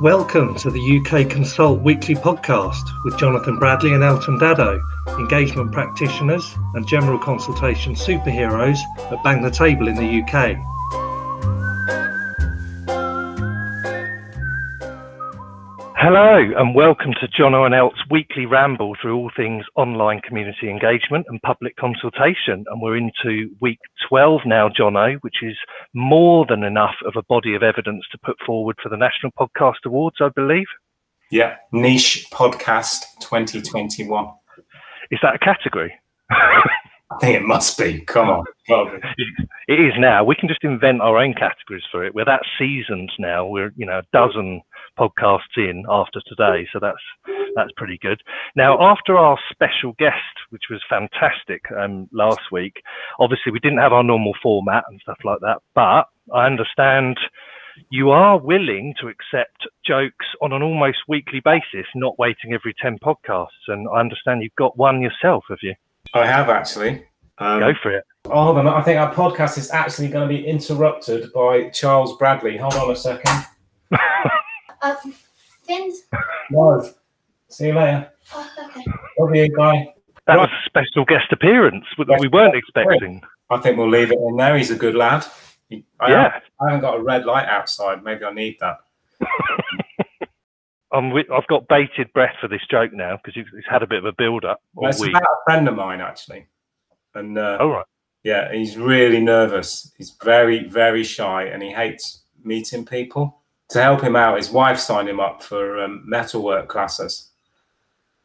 Welcome to the UK Consult Weekly podcast with Jonathan Bradley and Elton Dado, engagement practitioners and general consultation superheroes at bang the table in the UK. Hello, and welcome to Jono and Elt's weekly ramble through all things online community engagement and public consultation. And we're into week 12 now, Jono, which is more than enough of a body of evidence to put forward for the National Podcast Awards, I believe. Yeah, Niche Podcast 2021. Is that a category? I think it must be. Come on. It is now. We can just invent our own categories for it. We're that seasoned now. We're, you know, a dozen podcasts in after today, so that's that's pretty good. Now, after our special guest, which was fantastic um, last week, obviously we didn't have our normal format and stuff like that, but I understand you are willing to accept jokes on an almost weekly basis, not waiting every ten podcasts. And I understand you've got one yourself, have you? I have actually. Um, Go for it. Hold on, I think our podcast is actually going to be interrupted by Charles Bradley. Hold on a second. Uh, Fins? No. See you later. Oh, okay. Love you, bye. That was a special guest appearance that we weren't expecting. I think we'll leave it in there. He's a good lad. I yeah. Have, I haven't got a red light outside. Maybe I need that. I'm, I've got bated breath for this joke now because he's, he's, had a bit of a build up. Well, it's about a friend of mine actually, and uh, oh right, yeah, he's really nervous. He's very very shy, and he hates meeting people to help him out, his wife signed him up for um, metalwork classes.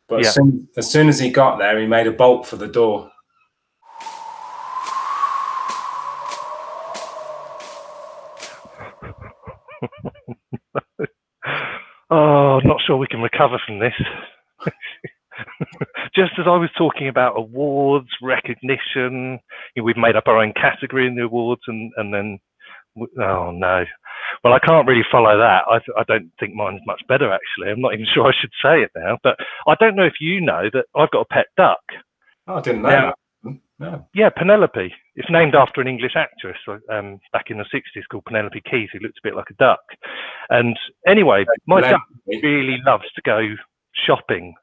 But yeah. as, soon, as soon as he got there, he made a bolt for the door. oh, not sure we can recover from this. Just as I was talking about awards, recognition, you know, we've made up our own category in the awards, and, and then, oh no, well, I can't really follow that. I, I don't think mine's much better, actually. I'm not even sure I should say it now. But I don't know if you know that I've got a pet duck. Oh, I didn't know now, that. Hmm, no. Yeah, Penelope. It's named after an English actress um, back in the 60s called Penelope Keith, who looked a bit like a duck. And anyway, my duck really loves to go shopping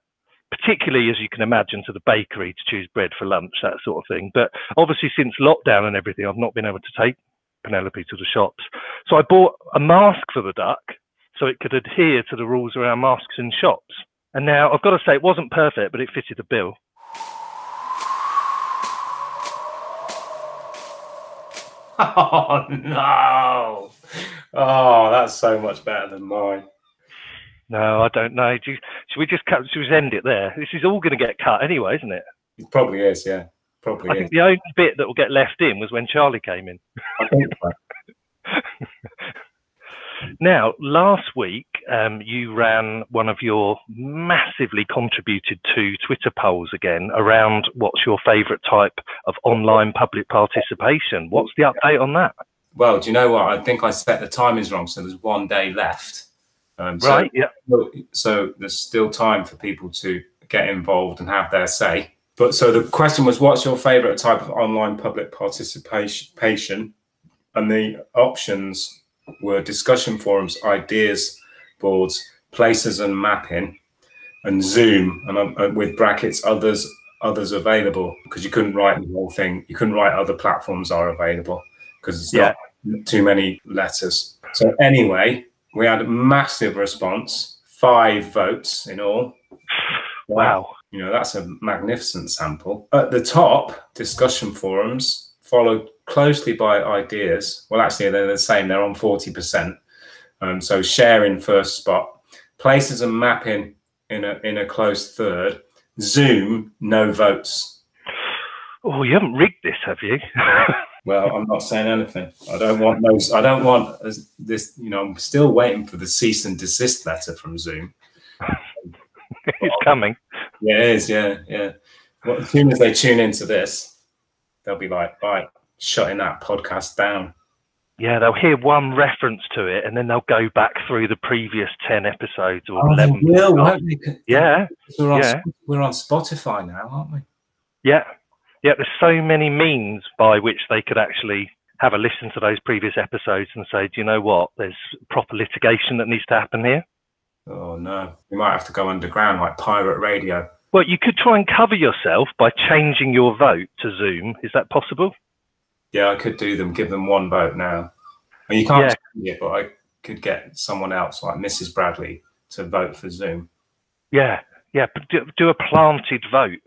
particularly as you can imagine to the bakery to choose bread for lunch, that sort of thing. But obviously, since lockdown and everything, I've not been able to take Penelope to the shops. So I bought a mask for the duck so it could adhere to the rules around masks in shops. And now I've got to say it wasn't perfect, but it fitted the bill. Oh no! Oh, that's so much better than mine. No, I don't know. You, should we just cut? Should we end it there? This is all going to get cut anyway, isn't it? It probably is. Yeah. Probably. I think the only bit that will get left in was when Charlie came in. I think so. now, last week, um, you ran one of your massively contributed to Twitter polls again around what's your favourite type of online public participation. What's the update on that? Well, do you know what? I think I set the timings wrong, so there's one day left. Um, so, right. Yeah. So there's still time for people to get involved and have their say. But so the question was, what's your favorite type of online public participation? And the options were discussion forums, ideas boards, places and mapping, and Zoom, and um, uh, with brackets, others others available because you couldn't write the whole thing. You couldn't write other platforms are available because it's yeah. not too many letters. So anyway, we had a massive response, five votes in all. Wow. You know, that's a magnificent sample. At the top, discussion forums, followed closely by ideas. Well, actually, they're the same, they're on 40%. Um, so sharing first spot, places and mapping in a, in a close third, Zoom, no votes. Oh, you haven't rigged this, have you? well, I'm not saying anything. I don't want those. I don't want this. You know, I'm still waiting for the cease and desist letter from Zoom. it's coming. Yeah, it is. Yeah, yeah. Well, as soon as they tune into this, they'll be like, right, shutting that podcast down. Yeah, they'll hear one reference to it, and then they'll go back through the previous ten episodes or oh, eleven. Will, won't they? Yeah, we're on, yeah. we're on Spotify now, aren't we? Yeah, yeah. There's so many means by which they could actually have a listen to those previous episodes and say, do you know what? There's proper litigation that needs to happen here. Oh no, we might have to go underground like pirate radio. Well, you could try and cover yourself by changing your vote to Zoom. Is that possible? Yeah, I could do them, give them one vote now. And you can't yeah. it, but I could get someone else like Mrs. Bradley to vote for Zoom. Yeah, yeah, do, do a planted vote.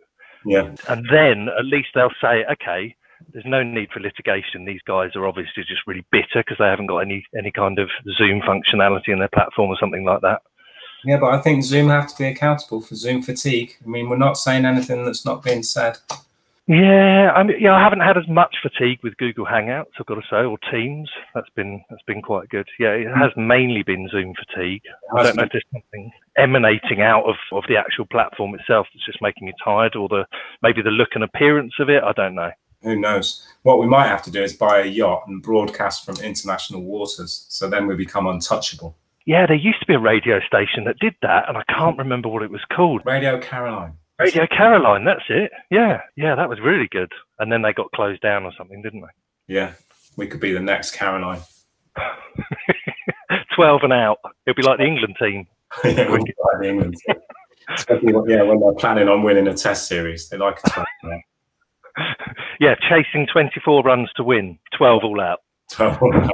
Yeah. And then at least they'll say, okay, there's no need for litigation. These guys are obviously just really bitter because they haven't got any any kind of Zoom functionality in their platform or something like that. Yeah, but I think Zoom have to be accountable for Zoom fatigue. I mean, we're not saying anything that's not being said. Yeah, I mean, yeah, I haven't had as much fatigue with Google Hangouts, I've got to say, or Teams. That's been that's been quite good. Yeah, it has mainly been Zoom fatigue. I don't know if there's something emanating out of, of the actual platform itself that's just making you tired, or the maybe the look and appearance of it. I don't know. Who knows? What we might have to do is buy a yacht and broadcast from international waters, so then we become untouchable. Yeah, there used to be a radio station that did that, and I can't remember what it was called. Radio Caroline. Radio Caroline, that's it. Yeah, yeah, that was really good. And then they got closed down or something, didn't they? Yeah, we could be the next Caroline. 12 and out. It'll be like the England team. yeah, we'll like the England team. Especially yeah, when they're planning on winning a test series. They like a 12 Yeah, chasing 24 runs to win, 12 all out. 12 all out.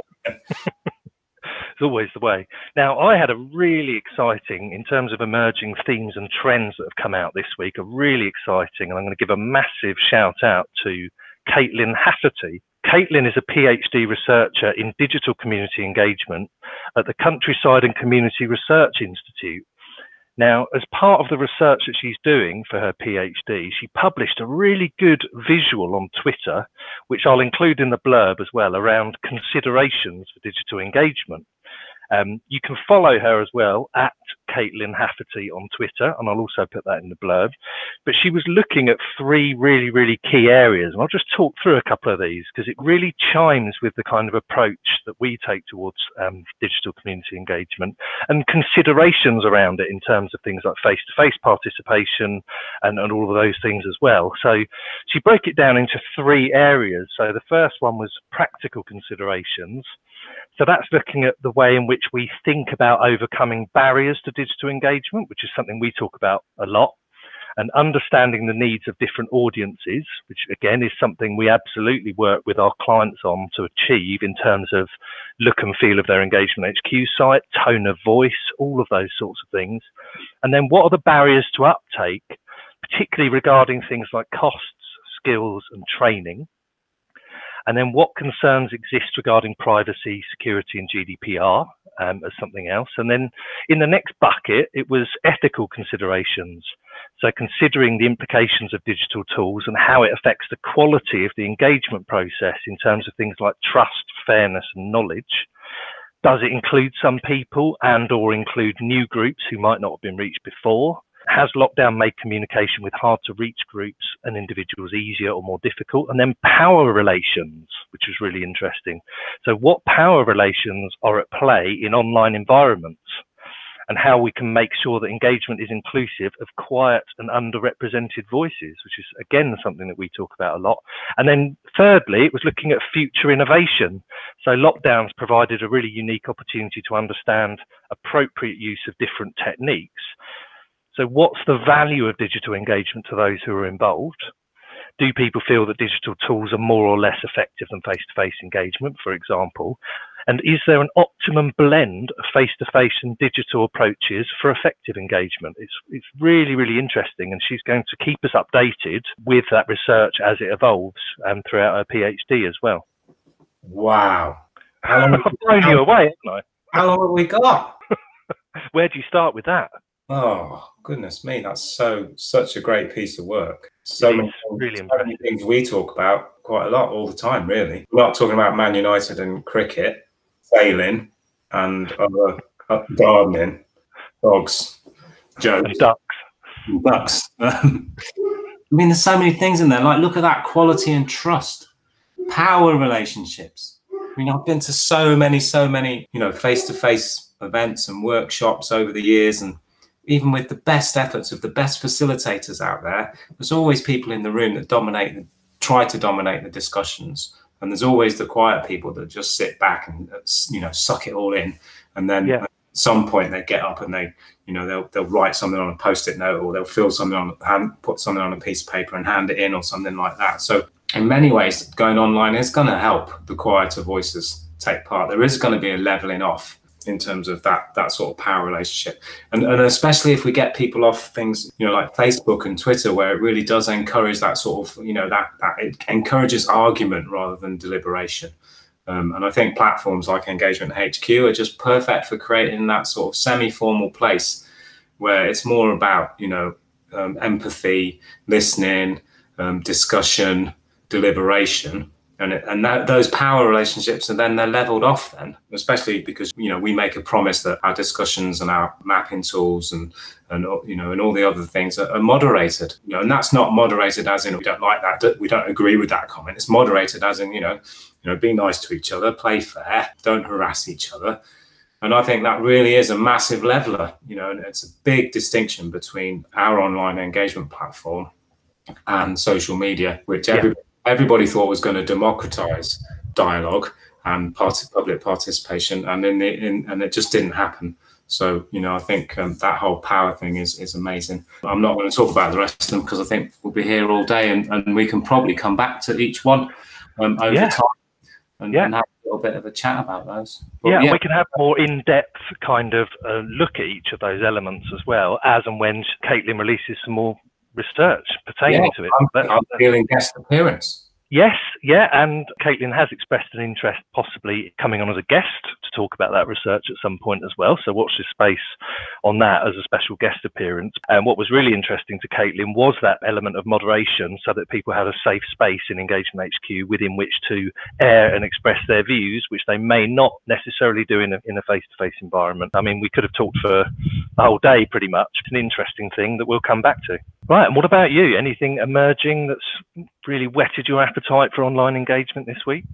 It's always the way. Now, I had a really exciting, in terms of emerging themes and trends that have come out this week, a really exciting, and I'm going to give a massive shout out to Caitlin Hafferty. Caitlin is a PhD researcher in digital community engagement at the Countryside and Community Research Institute. Now, as part of the research that she's doing for her PhD, she published a really good visual on Twitter, which I'll include in the blurb as well, around considerations for digital engagement. Um, you can follow her as well at Caitlin Hafferty on Twitter, and I'll also put that in the blurb. But she was looking at three really, really key areas, and I'll just talk through a couple of these because it really chimes with the kind of approach that we take towards um, digital community engagement and considerations around it in terms of things like face to face participation and, and all of those things as well. So she broke it down into three areas. So the first one was practical considerations. So that's looking at the way in which we think about overcoming barriers to digital engagement, which is something we talk about a lot, and understanding the needs of different audiences, which again is something we absolutely work with our clients on to achieve in terms of look and feel of their engagement HQ site, tone of voice, all of those sorts of things. And then what are the barriers to uptake, particularly regarding things like costs, skills, and training and then what concerns exist regarding privacy, security, and GDPR um, as something else. And then in the next bucket, it was ethical considerations. So considering the implications of digital tools and how it affects the quality of the engagement process in terms of things like trust, fairness, and knowledge. Does it include some people and or include new groups who might not have been reached before? Has lockdown made communication with hard to reach groups and individuals easier or more difficult? And then power relations, which is really interesting. So, what power relations are at play in online environments? And how we can make sure that engagement is inclusive of quiet and underrepresented voices, which is again something that we talk about a lot. And then, thirdly, it was looking at future innovation. So, lockdowns provided a really unique opportunity to understand appropriate use of different techniques so, what's the value of digital engagement to those who are involved? Do people feel that digital tools are more or less effective than face to face engagement, for example? And is there an optimum blend of face to face and digital approaches for effective engagement? It's, it's really, really interesting. And she's going to keep us updated with that research as it evolves um, throughout her PhD as well. Wow. How long I've blown you away, haven't I? How long have we got? Where do you start with that? Oh goodness me, that's so such a great piece of work. So, many, really so many things we talk about quite a lot all the time. Really, we're not talking about Man United and cricket, sailing, and other uh, gardening, dogs, jokes, ducks, ducks. Um, I mean, there's so many things in there. Like, look at that quality and trust, power relationships. I mean, I've been to so many, so many, you know, face-to-face events and workshops over the years, and even with the best efforts of the best facilitators out there, there's always people in the room that dominate, try to dominate the discussions and there's always the quiet people that just sit back and uh, you know suck it all in, and then yeah. at some point they get up and they you know they'll they'll write something on a post-it note or they'll fill something on hand, put something on a piece of paper and hand it in or something like that. So in many ways, going online is going to help the quieter voices take part. There is going to be a leveling off in terms of that that sort of power relationship. And, and especially if we get people off things you know like facebook and twitter where it really does encourage that sort of you know that that it encourages argument rather than deliberation. Um, and i think platforms like engagement hq are just perfect for creating that sort of semi-formal place where it's more about you know um, empathy listening um, discussion deliberation and it, and that, those power relationships and then they're leveled off then especially because you know we make a promise that our discussions and our mapping tools and and you know and all the other things are, are moderated. You know and that's not moderated as in we don't like that we don't agree with that comment. It's moderated as in you know you know be nice to each other play fair don't harass each other. And I think that really is a massive leveler, you know, and it's a big distinction between our online engagement platform and social media, which yeah. everybody everybody thought was going to democratize dialogue and part- public participation, and in the in, and it just didn't happen. So you know, I think um, that whole power thing is is amazing. I'm not going to talk about the rest of them because I think we'll be here all day, and, and we can probably come back to each one um, over yeah. time and, yeah. and, have a little bit of a chat about those. But, yeah, yeah, we can have more in-depth kind of uh, look at each of those elements as well, as and when Caitlin releases some more research pertaining yeah, to it. I'm, but, I'm feeling guest appearance. Yes, yeah, and Caitlin has expressed an interest possibly coming on as a guest talk about that research at some point as well. So watch this space on that as a special guest appearance. And what was really interesting to Caitlin was that element of moderation so that people had a safe space in Engagement HQ within which to air and express their views, which they may not necessarily do in a, in a face-to-face environment. I mean, we could have talked for the whole day pretty much. It's an interesting thing that we'll come back to. Right, and what about you? Anything emerging that's really whetted your appetite for online engagement this week?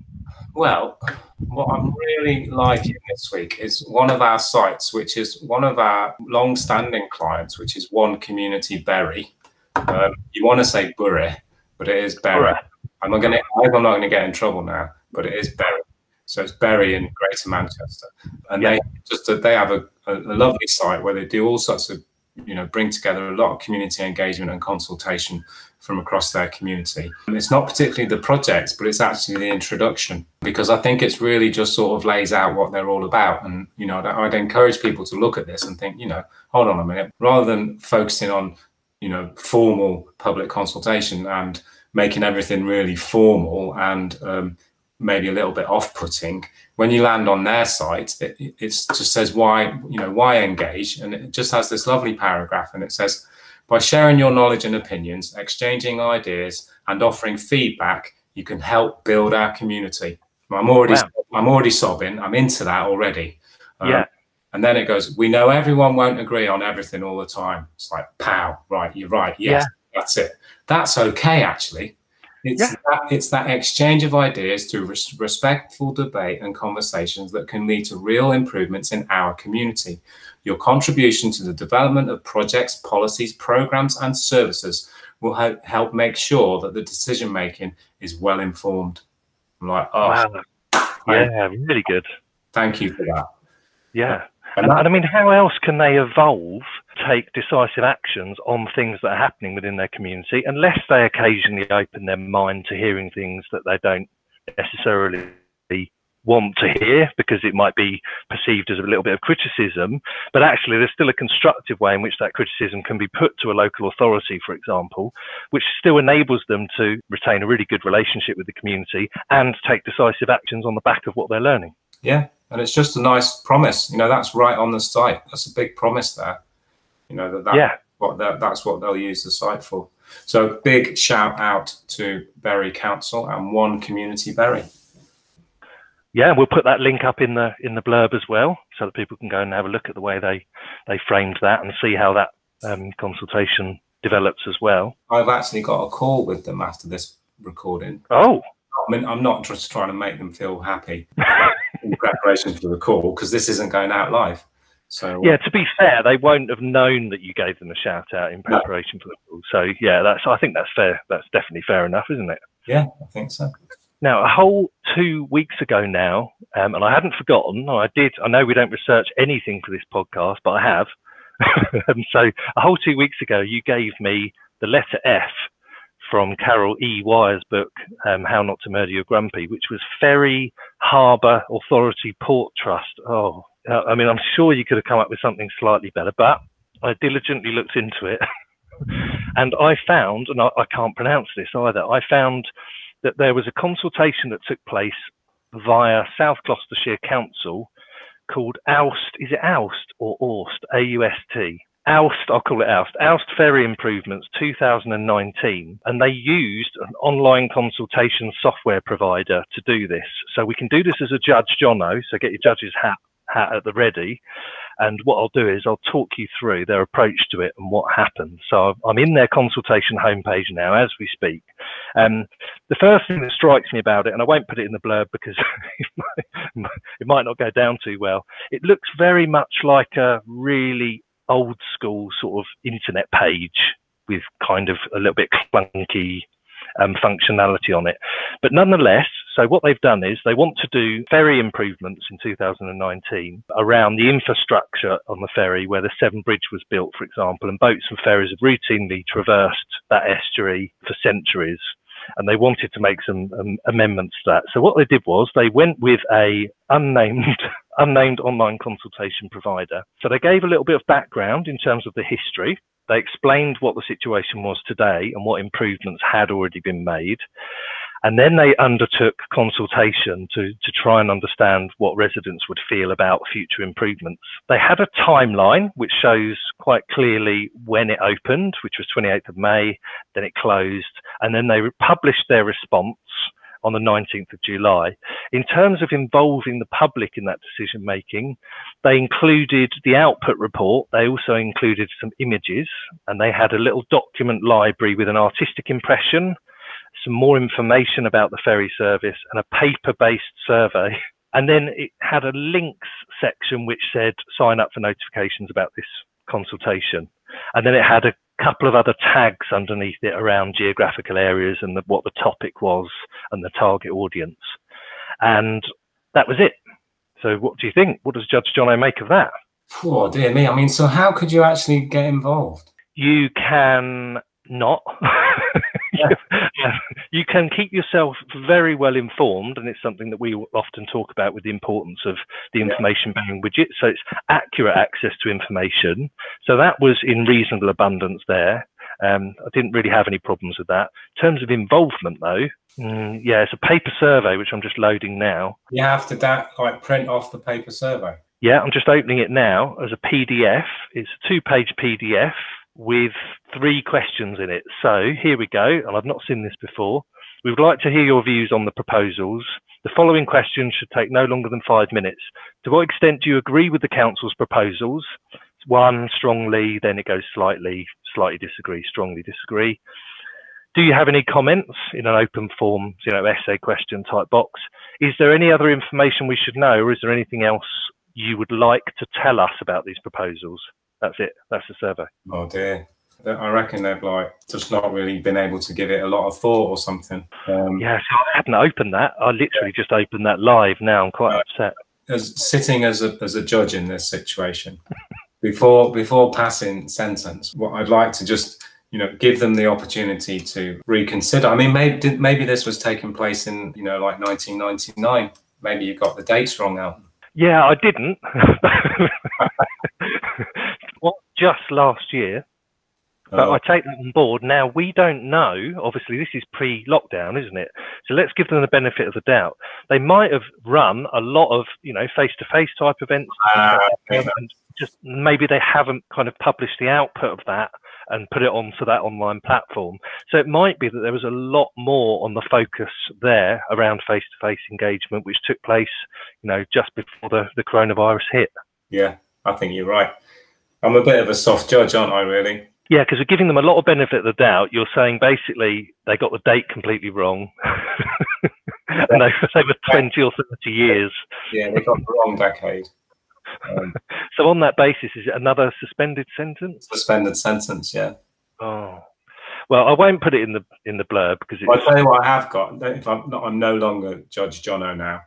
Well, what I'm really liking this week is one of our sites, which is one of our long-standing clients, which is One Community Berry. Um, you want to say Bury, but it is Berry. I'm not going to. I hope I'm not going to get in trouble now, but it is Berry. So it's Bury in Greater Manchester, and yeah. they just they have a, a, a lovely site where they do all sorts of you know bring together a lot of community engagement and consultation from across their community. It's not particularly the projects, but it's actually the introduction because I think it's really just sort of lays out what they're all about. And, you know, I'd encourage people to look at this and think, you know, hold on a minute, rather than focusing on, you know, formal public consultation and making everything really formal and um, maybe a little bit off-putting when you land on their site it, it just says why you know why engage and it just has this lovely paragraph and it says by sharing your knowledge and opinions, exchanging ideas, and offering feedback, you can help build our community. I'm already, wow. I'm already sobbing. I'm into that already. Um, yeah. And then it goes, we know everyone won't agree on everything all the time. It's like, pow, right, you're right. Yes, yeah. that's it. That's okay, actually. It's, yeah. that, it's that exchange of ideas through res- respectful debate and conversations that can lead to real improvements in our community. Your contribution to the development of projects, policies, programs, and services will help make sure that the decision making is well informed. I'm like, oh, wow. yeah, really good. Thank you for that. Yeah. And, and, I mean, how else can they evolve, take decisive actions on things that are happening within their community, unless they occasionally open their mind to hearing things that they don't necessarily want to hear because it might be perceived as a little bit of criticism, but actually there's still a constructive way in which that criticism can be put to a local authority, for example, which still enables them to retain a really good relationship with the community and take decisive actions on the back of what they're learning. Yeah, and it's just a nice promise. You know, that's right on the site. That's a big promise there. You know that, that yeah. what that, that's what they'll use the site for. So big shout out to Berry Council and One Community Bury yeah, we'll put that link up in the in the blurb as well, so that people can go and have a look at the way they they framed that and see how that um, consultation develops as well. I've actually got a call with them after this recording. Oh, I mean, I'm not just trying to make them feel happy in preparation for the call because this isn't going out live. So yeah, to be fair, they won't have known that you gave them a shout out in preparation no. for the call. So yeah, that's I think that's fair. That's definitely fair enough, isn't it? Yeah, I think so. Now, a whole two weeks ago now, um, and I hadn't forgotten. I did. I know we don't research anything for this podcast, but I have. so, a whole two weeks ago, you gave me the letter F from Carol E. Wire's book, um, How Not to Murder Your Grumpy, which was Ferry Harbour Authority Port Trust. Oh, uh, I mean, I'm sure you could have come up with something slightly better, but I diligently looked into it. and I found, and I, I can't pronounce this either, I found that there was a consultation that took place via South Gloucestershire Council called Aust. Is it Aust or Aust? A U S T. Aust, I'll call it Aust, Aust Ferry Improvements 2019, and they used an online consultation software provider to do this. So we can do this as a judge, Jono, so get your judge's hat, hat at the ready. And what I'll do is I'll talk you through their approach to it and what happened. So I'm in their consultation homepage now as we speak. Um, the first thing that strikes me about it, and I won't put it in the blurb because it, might, it might not go down too well, it looks very much like a really old school sort of internet page with kind of a little bit clunky um, functionality on it. But nonetheless, so what they've done is they want to do ferry improvements in 2019 around the infrastructure on the ferry where the Severn Bridge was built, for example, and boats and ferries have routinely traversed that estuary for centuries. And they wanted to make some um, amendments to that. So what they did was they went with a unnamed unnamed online consultation provider. So they gave a little bit of background in terms of the history they explained what the situation was today and what improvements had already been made. And then they undertook consultation to, to try and understand what residents would feel about future improvements. They had a timeline which shows quite clearly when it opened, which was 28th of May, then it closed, and then they published their response on the 19th of July. In terms of involving the public in that decision making, they included the output report. They also included some images and they had a little document library with an artistic impression, some more information about the ferry service and a paper based survey. And then it had a links section which said sign up for notifications about this consultation. And then it had a couple of other tags underneath it around geographical areas and the, what the topic was and the target audience. And that was it. So what do you think? What does Judge Jono make of that? Poor dear me. I mean, so how could you actually get involved? You can not. you can keep yourself very well informed, and it's something that we often talk about with the importance of the information bearing widget. So it's accurate access to information. So that was in reasonable abundance there. Um, I didn't really have any problems with that. In terms of involvement, though, mm, yeah, it's a paper survey which I'm just loading now. You have to da- like print off the paper survey. Yeah, I'm just opening it now as a PDF. It's a two-page PDF with three questions in it. So here we go, and I've not seen this before. We would like to hear your views on the proposals. The following questions should take no longer than five minutes. To what extent do you agree with the Council's proposals? One, strongly, then it goes slightly, slightly disagree, strongly disagree. Do you have any comments in an open form, you know, essay question type box? Is there any other information we should know, or is there anything else you would like to tell us about these proposals? That's it. That's the survey. Oh dear. I reckon they've like just not really been able to give it a lot of thought or something. Um, yeah, so I hadn't opened that. I literally just opened that live now. I'm quite upset. As sitting as a as a judge in this situation, before before passing sentence, what I'd like to just you know give them the opportunity to reconsider. I mean, maybe maybe this was taking place in you know like 1999. Maybe you got the dates wrong, Out. Yeah, I didn't. what just last year. But oh. I take that on board. Now we don't know. Obviously, this is pre-lockdown, isn't it? So let's give them the benefit of the doubt. They might have run a lot of, you know, face-to-face type events, uh, and just maybe they haven't kind of published the output of that and put it onto that online platform. So it might be that there was a lot more on the focus there around face-to-face engagement, which took place, you know, just before the, the coronavirus hit. Yeah, I think you're right. I'm a bit of a soft judge, aren't I, really? Yeah, because we're giving them a lot of benefit of the doubt. You're saying basically they got the date completely wrong. and they, they were 20 or 30 years. Yeah, they got the wrong decade. Um, so on that basis, is it another suspended sentence? Suspended sentence, yeah. Oh. Well, I won't put it in the in the blurb because I'll tell you what I have got. If I'm not, I'm no longer Judge Jono now.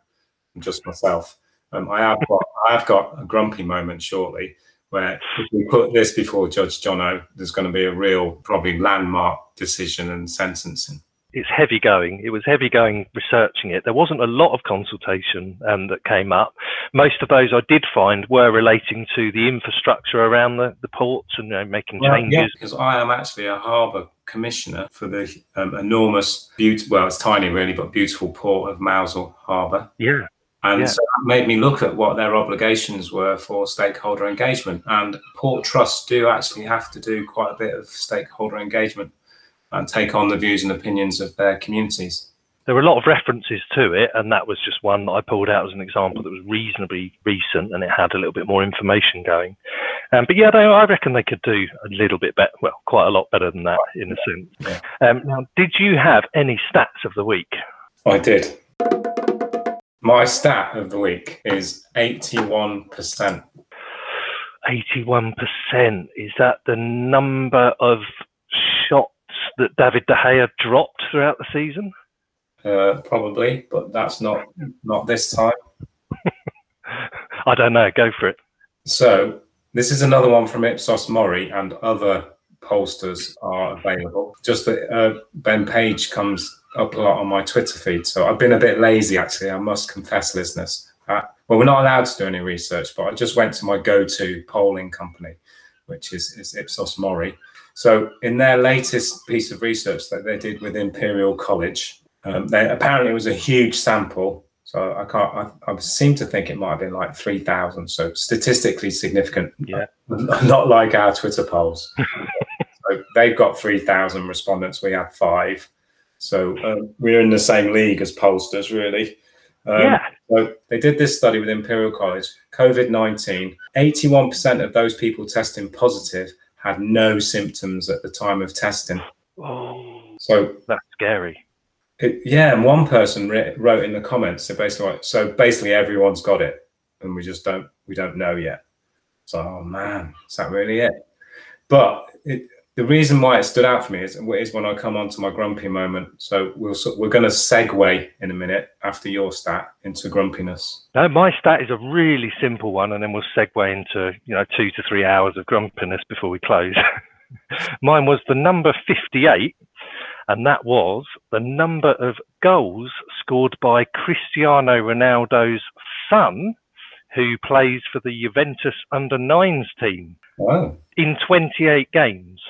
I'm just myself. Um, I have got I have got a grumpy moment shortly where if we put this before Judge Jono, there's going to be a real probably landmark decision and sentencing it's heavy going. It was heavy going researching it. There wasn't a lot of consultation um, that came up. Most of those I did find were relating to the infrastructure around the, the ports and you know, making well, changes. Yeah, because I am actually a harbour commissioner for the um, enormous, beautiful, well, it's tiny really, but beautiful port of Mousehole Harbour. Yeah. And yeah. so that made me look at what their obligations were for stakeholder engagement. And port trusts do actually have to do quite a bit of stakeholder engagement and take on the views and opinions of their communities. There were a lot of references to it, and that was just one that I pulled out as an example that was reasonably recent and it had a little bit more information going. Um, but yeah, they, I reckon they could do a little bit better, well, quite a lot better than that in a sense. Yeah. Um, now, did you have any stats of the week? I did. My stat of the week is 81%. 81%. Is that the number of shots that David De Gea dropped throughout the season? Uh, probably, but that's not not this time. I don't know. Go for it. So this is another one from Ipsos Mori, and other pollsters are available. Just that uh, Ben Page comes up a lot on my Twitter feed, so I've been a bit lazy actually. I must confess, listeners. Uh, well, we're not allowed to do any research, but I just went to my go-to polling company, which is, is Ipsos Mori, so, in their latest piece of research that they did with Imperial College, um, they, apparently it was a huge sample. So I can't. I, I seem to think it might have been like three thousand. So statistically significant. Yeah. Not like our Twitter polls. they've got three thousand respondents. We had five. So um, we're in the same league as pollsters, really. Um, yeah. So they did this study with Imperial College. COVID nineteen. Eighty-one percent of those people testing positive had no symptoms at the time of testing. Oh, so that's scary. It, yeah, and one person re- wrote in the comments, so basically, so basically everyone's got it, and we just don't we don't know yet. So, oh man, is that really it? But it, the reason why it stood out for me is, is when I come on to my grumpy moment. So we'll we're going to segue in a minute after your stat into grumpiness. No, my stat is a really simple one, and then we'll segue into you know two to three hours of grumpiness before we close. Mine was the number fifty-eight, and that was the number of goals scored by Cristiano Ronaldo's son, who plays for the Juventus under nines team. Wow. In 28 games.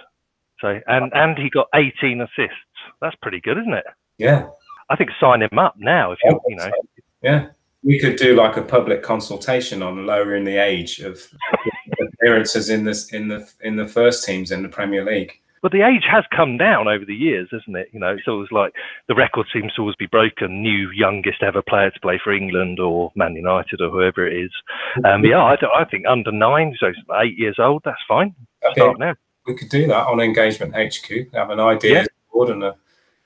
So and and he got 18 assists. That's pretty good, isn't it? Yeah. I think sign him up now if you you know. Yeah. We could do like a public consultation on lowering the age of appearances in this in the in the first teams in the Premier League. But the age has come down over the years, isn't it? You know, it's always like the record seems to always be broken. New youngest ever player to play for England or Man United or whoever it is. Um, yeah, I, I think under nine, so eight years old, that's fine. Start now we could do that on Engagement HQ. Have an idea yeah. board and a,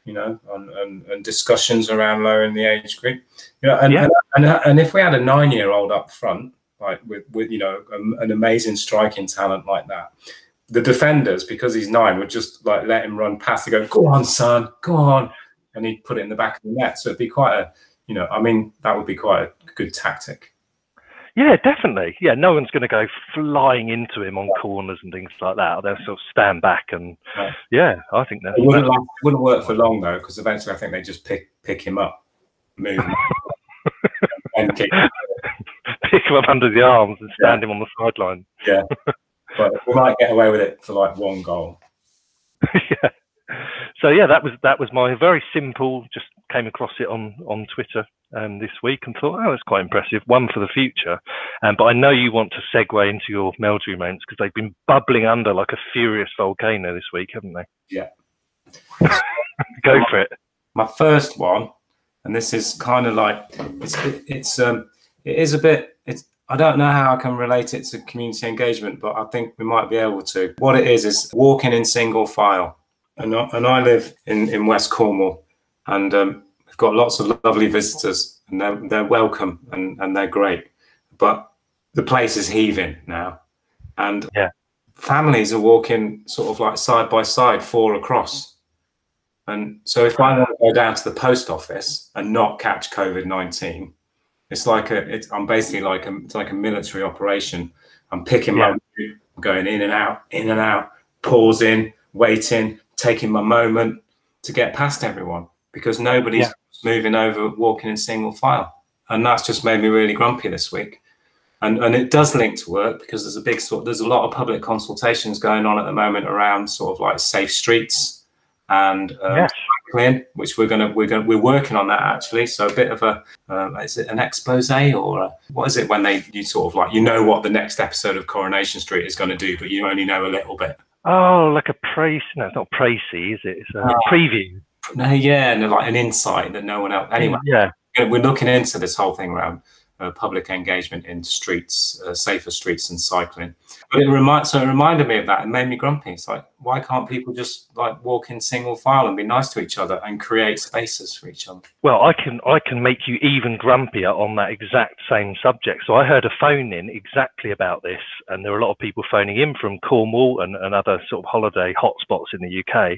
you know, and, and, and, discussions around lowering the age group. You know, and yeah. and, and, and if we had a nine-year-old up front, like with with you know um, an amazing striking talent like that, the defenders because he's nine would just like let him run past. They go, "Go on, son, go on," and he'd put it in the back of the net. So it'd be quite a, you know, I mean, that would be quite a good tactic. Yeah, definitely. Yeah, no one's going to go flying into him on corners and things like that. They'll sort of stand back and yeah, yeah I think that wouldn't, like, wouldn't work for long though, because eventually I think they just pick pick him up, move him, and kick him. pick him up under the arms and stand yeah. him on the sideline. Yeah, but we might get away with it for like one goal. yeah. So yeah, that was that was my very simple. Just came across it on on Twitter um, this week and thought, oh, that's quite impressive. One for the future. Um, but I know you want to segue into your Meldrew moments because they've been bubbling under like a furious volcano this week, haven't they? Yeah. Go for it. My first one, and this is kind of like it's it, it's um it is a bit it's I don't know how I can relate it to community engagement, but I think we might be able to. What it is is walking in single file, and I, and I live in in West Cornwall, and um, We've got lots of lovely visitors, and they're, they're welcome and, and they're great. But the place is heaving now, and yeah. families are walking sort of like side by side, four across, And so if I want to go down to the post office and not catch COVID nineteen, it's like a it's, I'm basically like a it's like a military operation. I'm picking yeah. my I'm going in and out, in and out, pausing, waiting, taking my moment to get past everyone because nobody's yeah. moving over, walking in single file. And that's just made me really grumpy this week. And, and it does link to work because there's a big sort there's a lot of public consultations going on at the moment around sort of like safe streets and um, yes. cycling, which we're gonna we're gonna we're working on that actually. So a bit of a um, is it an expose or a, what is it when they you sort of like you know what the next episode of Coronation Street is going to do, but you only know a little bit. Oh, like a praise? No, it's not précis, is it? It's a uh, preview. No, yeah, and like an insight that no one else. Anyway, yeah, we're looking into this whole thing around uh, public engagement in streets, uh, safer streets and cycling. But it remind, so it reminded me of that and made me grumpy. It's like, why can't people just like walk in single file and be nice to each other and create spaces for each other? Well, I can I can make you even grumpier on that exact same subject. So I heard a phone in exactly about this, and there were a lot of people phoning in from Cornwall and, and other sort of holiday hotspots in the UK,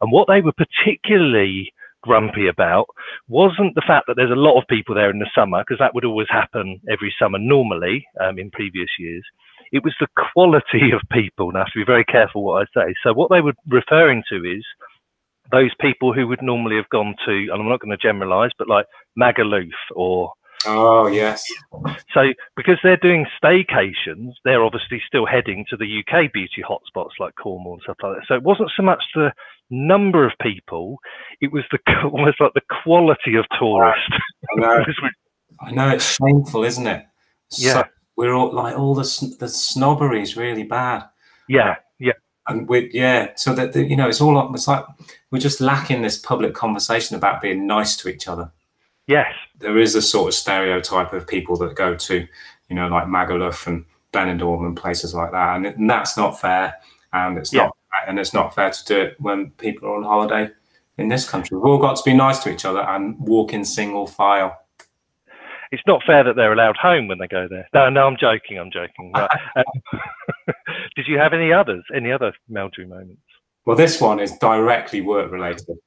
and what they were particularly grumpy about wasn't the fact that there's a lot of people there in the summer, because that would always happen every summer normally um, in previous years. It was the quality of people. Now, I have to be very careful what I say. So, what they were referring to is those people who would normally have gone to, and I'm not going to generalize, but like Magaluf or Oh yes. So because they're doing staycations, they're obviously still heading to the UK beauty hotspots like Cornwall and stuff like that. So it wasn't so much the number of people; it was the almost like the quality of tourists. I know. I know it's shameful, isn't it? Yeah. So we're all like all the the snobbery is really bad. Yeah. Yeah. And we yeah, so that the, you know, it's all it's like we're just lacking this public conversation about being nice to each other. Yes. There is a sort of stereotype of people that go to, you know, like Magaluf and Benidorm and places like that. And, and that's not fair. And it's yeah. not and it's not fair to do it when people are on holiday in this country. We've all got to be nice to each other and walk in single file. It's not fair that they're allowed home when they go there. No, no, I'm joking. I'm joking. Right. um, did you have any others? Any other Meldrew moments? Well, this one is directly work related.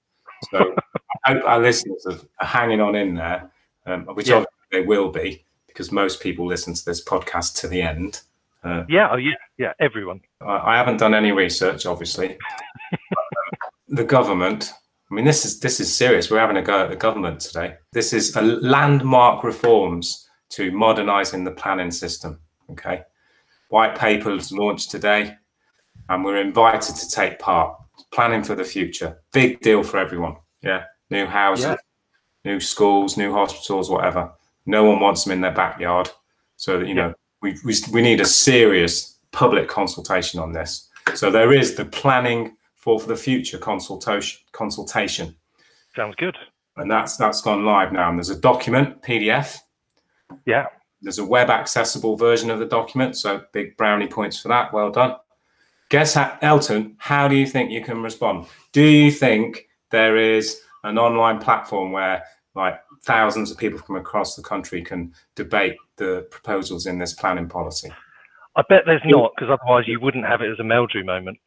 So I hope our listeners are hanging on in there, um, which yeah. they will be because most people listen to this podcast to the end. Uh, yeah, oh, yeah, yeah, everyone. I, I haven't done any research, obviously. the government. I mean, this is this is serious. We're having a go at the government today. This is a landmark reforms to modernising the planning system. Okay, white paper papers launched today, and we're invited to take part planning for the future. Big deal for everyone. Yeah. New houses, yeah. new schools, new hospitals, whatever. No one wants them in their backyard. So that, you know, we, we, we need a serious public consultation on this. So there is the planning for, for the future consultation consultation. Sounds good. And that's that's gone live now. And there's a document, PDF. Yeah. There's a web accessible version of the document. So big brownie points for that. Well done. Guess how, Elton, how do you think you can respond? Do you think there is an online platform where like thousands of people from across the country can debate the proposals in this planning policy? I bet there's not, because otherwise you wouldn't have it as a Meldrew moment.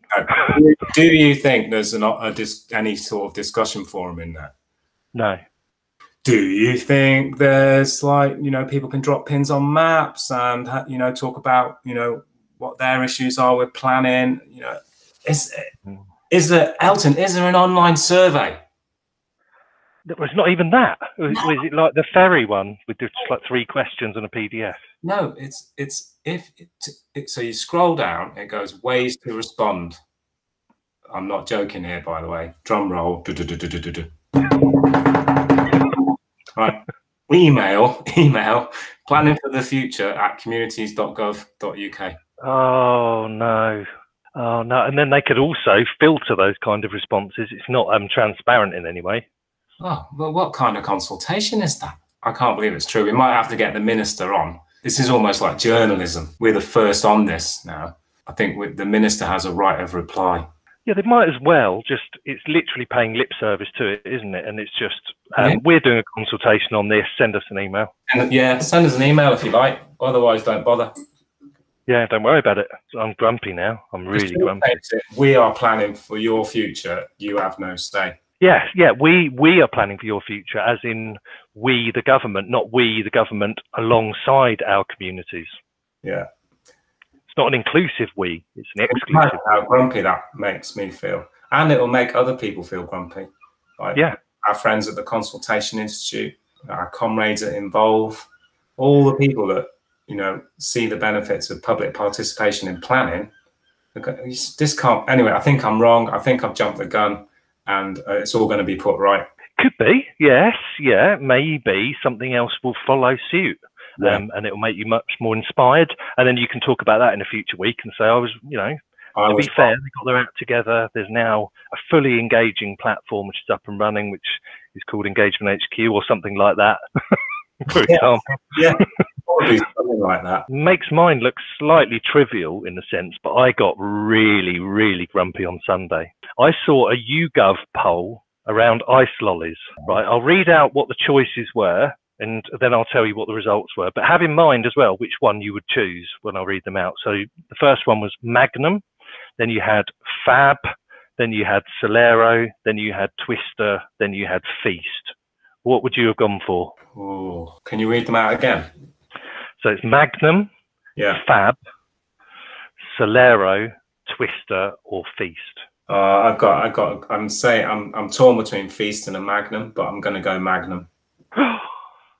do you think there's an, a, any sort of discussion forum in that? No. Do you think there's like you know people can drop pins on maps and you know talk about you know what their issues are with planning. You know, is hmm. is there Elton? Is there an online survey? It was not even that. Was, no. was, it like the ferry one with just like three questions and a PDF? No, it's it's if it, it, so you scroll down, it goes ways to respond. I'm not joking here, by the way. Drum roll. right. Email, email, planning for the future at communities.gov.uk. Oh no. Oh no. And then they could also filter those kind of responses. It's not um, transparent in any way. Oh, well, what kind of consultation is that? I can't believe it's true. We might have to get the minister on. This is almost like journalism. We're the first on this now. I think the minister has a right of reply. Yeah, they might as well. Just it's literally paying lip service to it, isn't it? And it's just um, yeah. we're doing a consultation on this. Send us an email. And, yeah, send us an email if you like. Otherwise, don't bother. Yeah, don't worry about it. I'm grumpy now. I'm really grumpy. We are planning for your future. You have no say. Yes, yeah, we we are planning for your future, as in we the government, not we the government alongside our communities. Yeah, it's not an inclusive we; it's an exclusive. How grumpy that makes me feel, and it will make other people feel grumpy. Like yeah, our friends at the Consultation Institute, our comrades at Involve, all the people that you know see the benefits of public participation in planning. This can't anyway. I think I'm wrong. I think I've jumped the gun and uh, it's all going to be put right. Could be, yes, yeah, maybe something else will follow suit. Yeah. Um, and it will make you much more inspired. And then you can talk about that in a future week and say, I was, you know, I to be fair, they got their act together. There's now a fully engaging platform which is up and running, which is called Engagement HQ or something like that, for yeah. example. Yeah, probably something like that. Makes mine look slightly trivial in a sense, but I got really, really grumpy on Sunday. I saw a YouGov poll around ice lollies. Right, I'll read out what the choices were, and then I'll tell you what the results were. But have in mind as well which one you would choose when I read them out. So the first one was Magnum, then you had Fab, then you had Solero, then you had Twister, then you had Feast. What would you have gone for? Oh, can you read them out again? So it's Magnum, yeah, Fab, Solero, Twister, or Feast. Uh, I've got, I've got. I'm saying, I'm, I'm torn between Feast and a Magnum, but I'm going to go Magnum.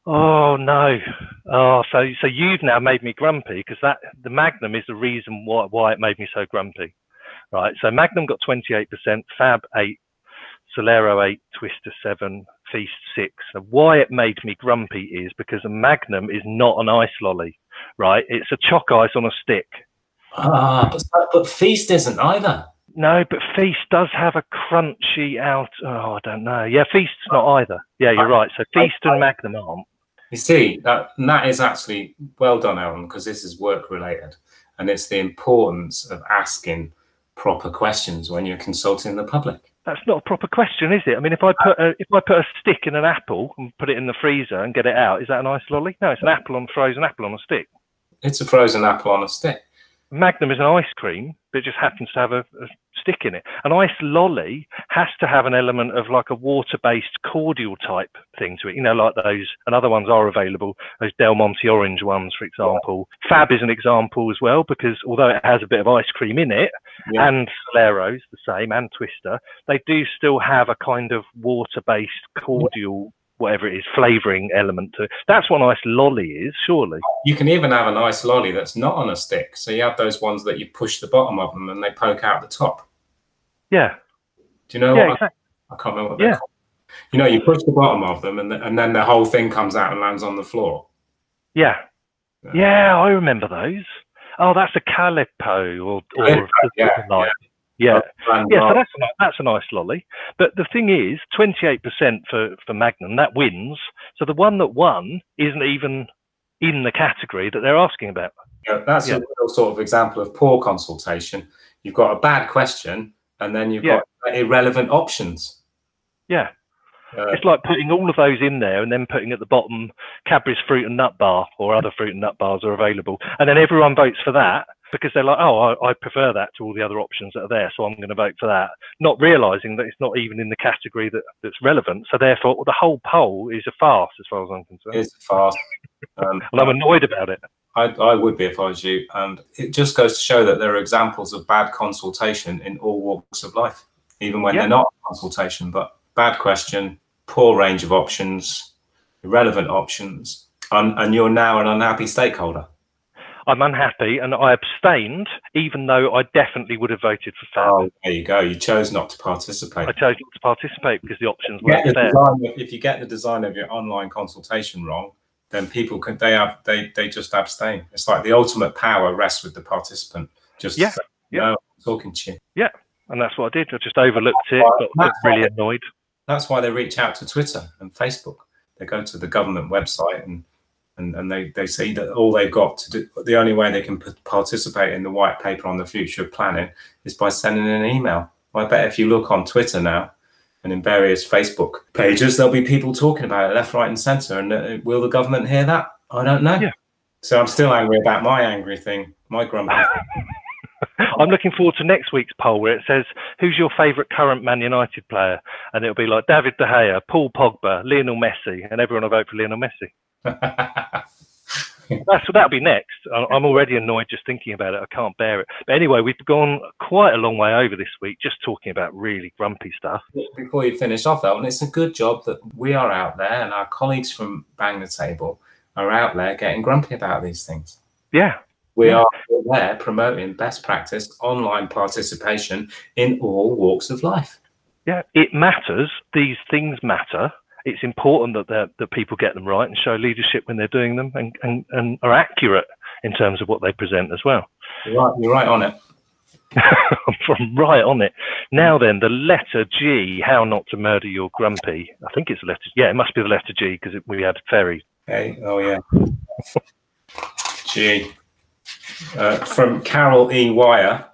oh no! Oh, so so you've now made me grumpy because that the Magnum is the reason why why it made me so grumpy, right? So Magnum got 28%, Fab eight, Solero eight, Twister seven, Feast six. And why it made me grumpy is because a Magnum is not an ice lolly, right? It's a choc ice on a stick. Ah, but, but Feast isn't either. No, but Feast does have a crunchy out. Oh, I don't know. Yeah, Feast's not either. Yeah, you're right. So Feast and Magnum aren't. You see, that that is actually well done, Alan, because this is work related, and it's the importance of asking proper questions when you're consulting the public. That's not a proper question, is it? I mean, if I put a, if I put a stick in an apple and put it in the freezer and get it out, is that an ice lolly? No, it's an apple on frozen apple on a stick. It's a frozen apple on a stick. Magnum is an ice cream, but it just happens to have a, a stick in it. An ice lolly has to have an element of like a water-based cordial type thing to it. You know, like those, and other ones are available. Those Del Monte orange ones, for example. Fab is an example as well because although it has a bit of ice cream in it, yeah. and Solero's the same, and Twister, they do still have a kind of water-based cordial whatever it is, flavouring element to it. That's what nice lolly is, surely. You can even have a nice lolly that's not on a stick. So you have those ones that you push the bottom of them and they poke out the top. Yeah. Do you know yeah, what? Exactly. I, I, can't remember what they're yeah. called. You know, you push the bottom of them and, the, and then the whole thing comes out and lands on the floor. Yeah. Yeah, yeah I remember those. Oh, that's a Calippo or, or yeah, yeah, like. Yeah, yeah. yeah. So that's a, that's a nice lolly. But the thing is, 28% for for Magnum that wins. So the one that won isn't even in the category that they're asking about. Yeah, that's yeah. a real sort of example of poor consultation. You've got a bad question, and then you've yeah. got irrelevant options. Yeah. Uh, it's like putting all of those in there and then putting at the bottom Cadbury's fruit and nut bar or other fruit and nut bars are available. And then everyone votes for that because they're like, oh, I, I, prefer that to all the other options that are there, so I'm going to vote for that, not realizing that it's not even in the category that, that's relevant. So therefore, the whole poll is a farce, as far as I'm concerned. It's a farce, um, and I'm annoyed about it. I, I would be if I was you, and it just goes to show that there are examples of bad consultation in all walks of life, even when they're not consultation. But bad question, poor range of options, irrelevant options, and, and you're now an unhappy stakeholder. I'm unhappy and I abstained, even though I definitely would have voted for Fab. Oh, there you go. You chose not to participate. I chose not to participate because the options weren't there. if you get the design of your online consultation wrong, then people can they have they they just abstain. It's like the ultimate power rests with the participant. Just yeah, yeah. No, talking to you. Yeah, and that's what I did. I just overlooked it, got really annoyed. That's why they reach out to Twitter and Facebook. They go to the government website and and, and they, they see that all they've got to do, the only way they can participate in the white paper on the future of planning is by sending an email. Well, I bet if you look on Twitter now and in various Facebook pages, there'll be people talking about it left, right, and centre. And uh, will the government hear that? I don't know. Yeah. So I'm still angry about my angry thing, my grumpy. I'm looking forward to next week's poll where it says, "Who's your favourite current Man United player?" And it'll be like David De Gea, Paul Pogba, Lionel Messi, and everyone will vote for Lionel Messi. That's that'll be next. I'm already annoyed just thinking about it. I can't bear it. But anyway, we've gone quite a long way over this week just talking about really grumpy stuff. Before you finish off, Elton, it's a good job that we are out there and our colleagues from Bang the Table are out there getting grumpy about these things. Yeah. We yeah. are there promoting best practice online participation in all walks of life. Yeah, it matters. These things matter it's important that that people get them right and show leadership when they're doing them and, and, and are accurate in terms of what they present as well. You're right, you're right on it. I'm right on it. Now then, the letter G, how not to murder your grumpy. I think it's the letter. Yeah, it must be the letter G because we had ferry. Hey, oh yeah. G. Uh, from Carol E. Wire,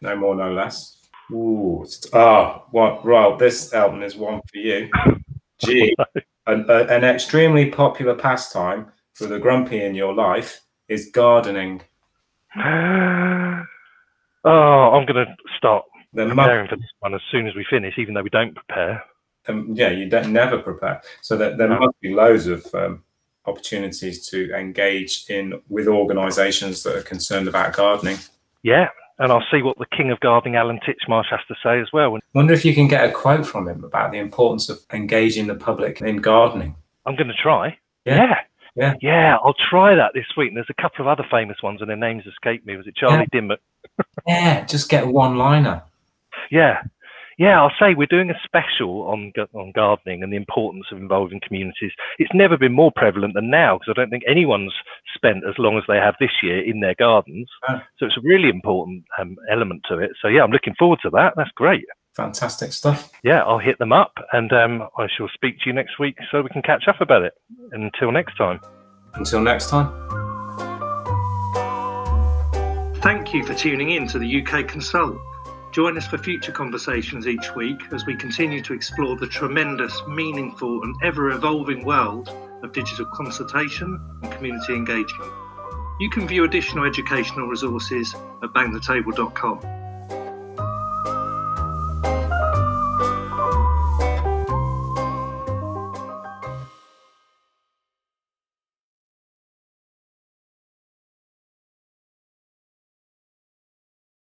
no more, no less. Ooh, ah, oh, what? Right, this album is one for you. G, an, a, an extremely popular pastime for the grumpy in your life is gardening. oh, I'm going to start there preparing must, for this one as soon as we finish, even though we don't prepare. Um, yeah, you don't never prepare. So that there no. must be loads of um, opportunities to engage in with organisations that are concerned about gardening. Yeah, and I'll see what the king of gardening, Alan Titchmarsh, has to say as well. Wonder if you can get a quote from him about the importance of engaging the public in gardening. I'm going to try. Yeah. yeah. Yeah. Yeah, I'll try that this week. And there's a couple of other famous ones, and their names escape me. Was it Charlie yeah. Dimmock? yeah, just get a one liner. Yeah, yeah, I'll say we're doing a special on on gardening and the importance of involving communities. It's never been more prevalent than now because I don't think anyone's spent as long as they have this year in their gardens. Oh. So it's a really important um, element to it. So yeah, I'm looking forward to that. That's great. Fantastic stuff. Yeah, I'll hit them up and um, I shall speak to you next week so we can catch up about it. Until next time. Until next time. Thank you for tuning in to the UK Consult. Join us for future conversations each week as we continue to explore the tremendous, meaningful, and ever evolving world of digital consultation and community engagement. You can view additional educational resources at bangthetable.com.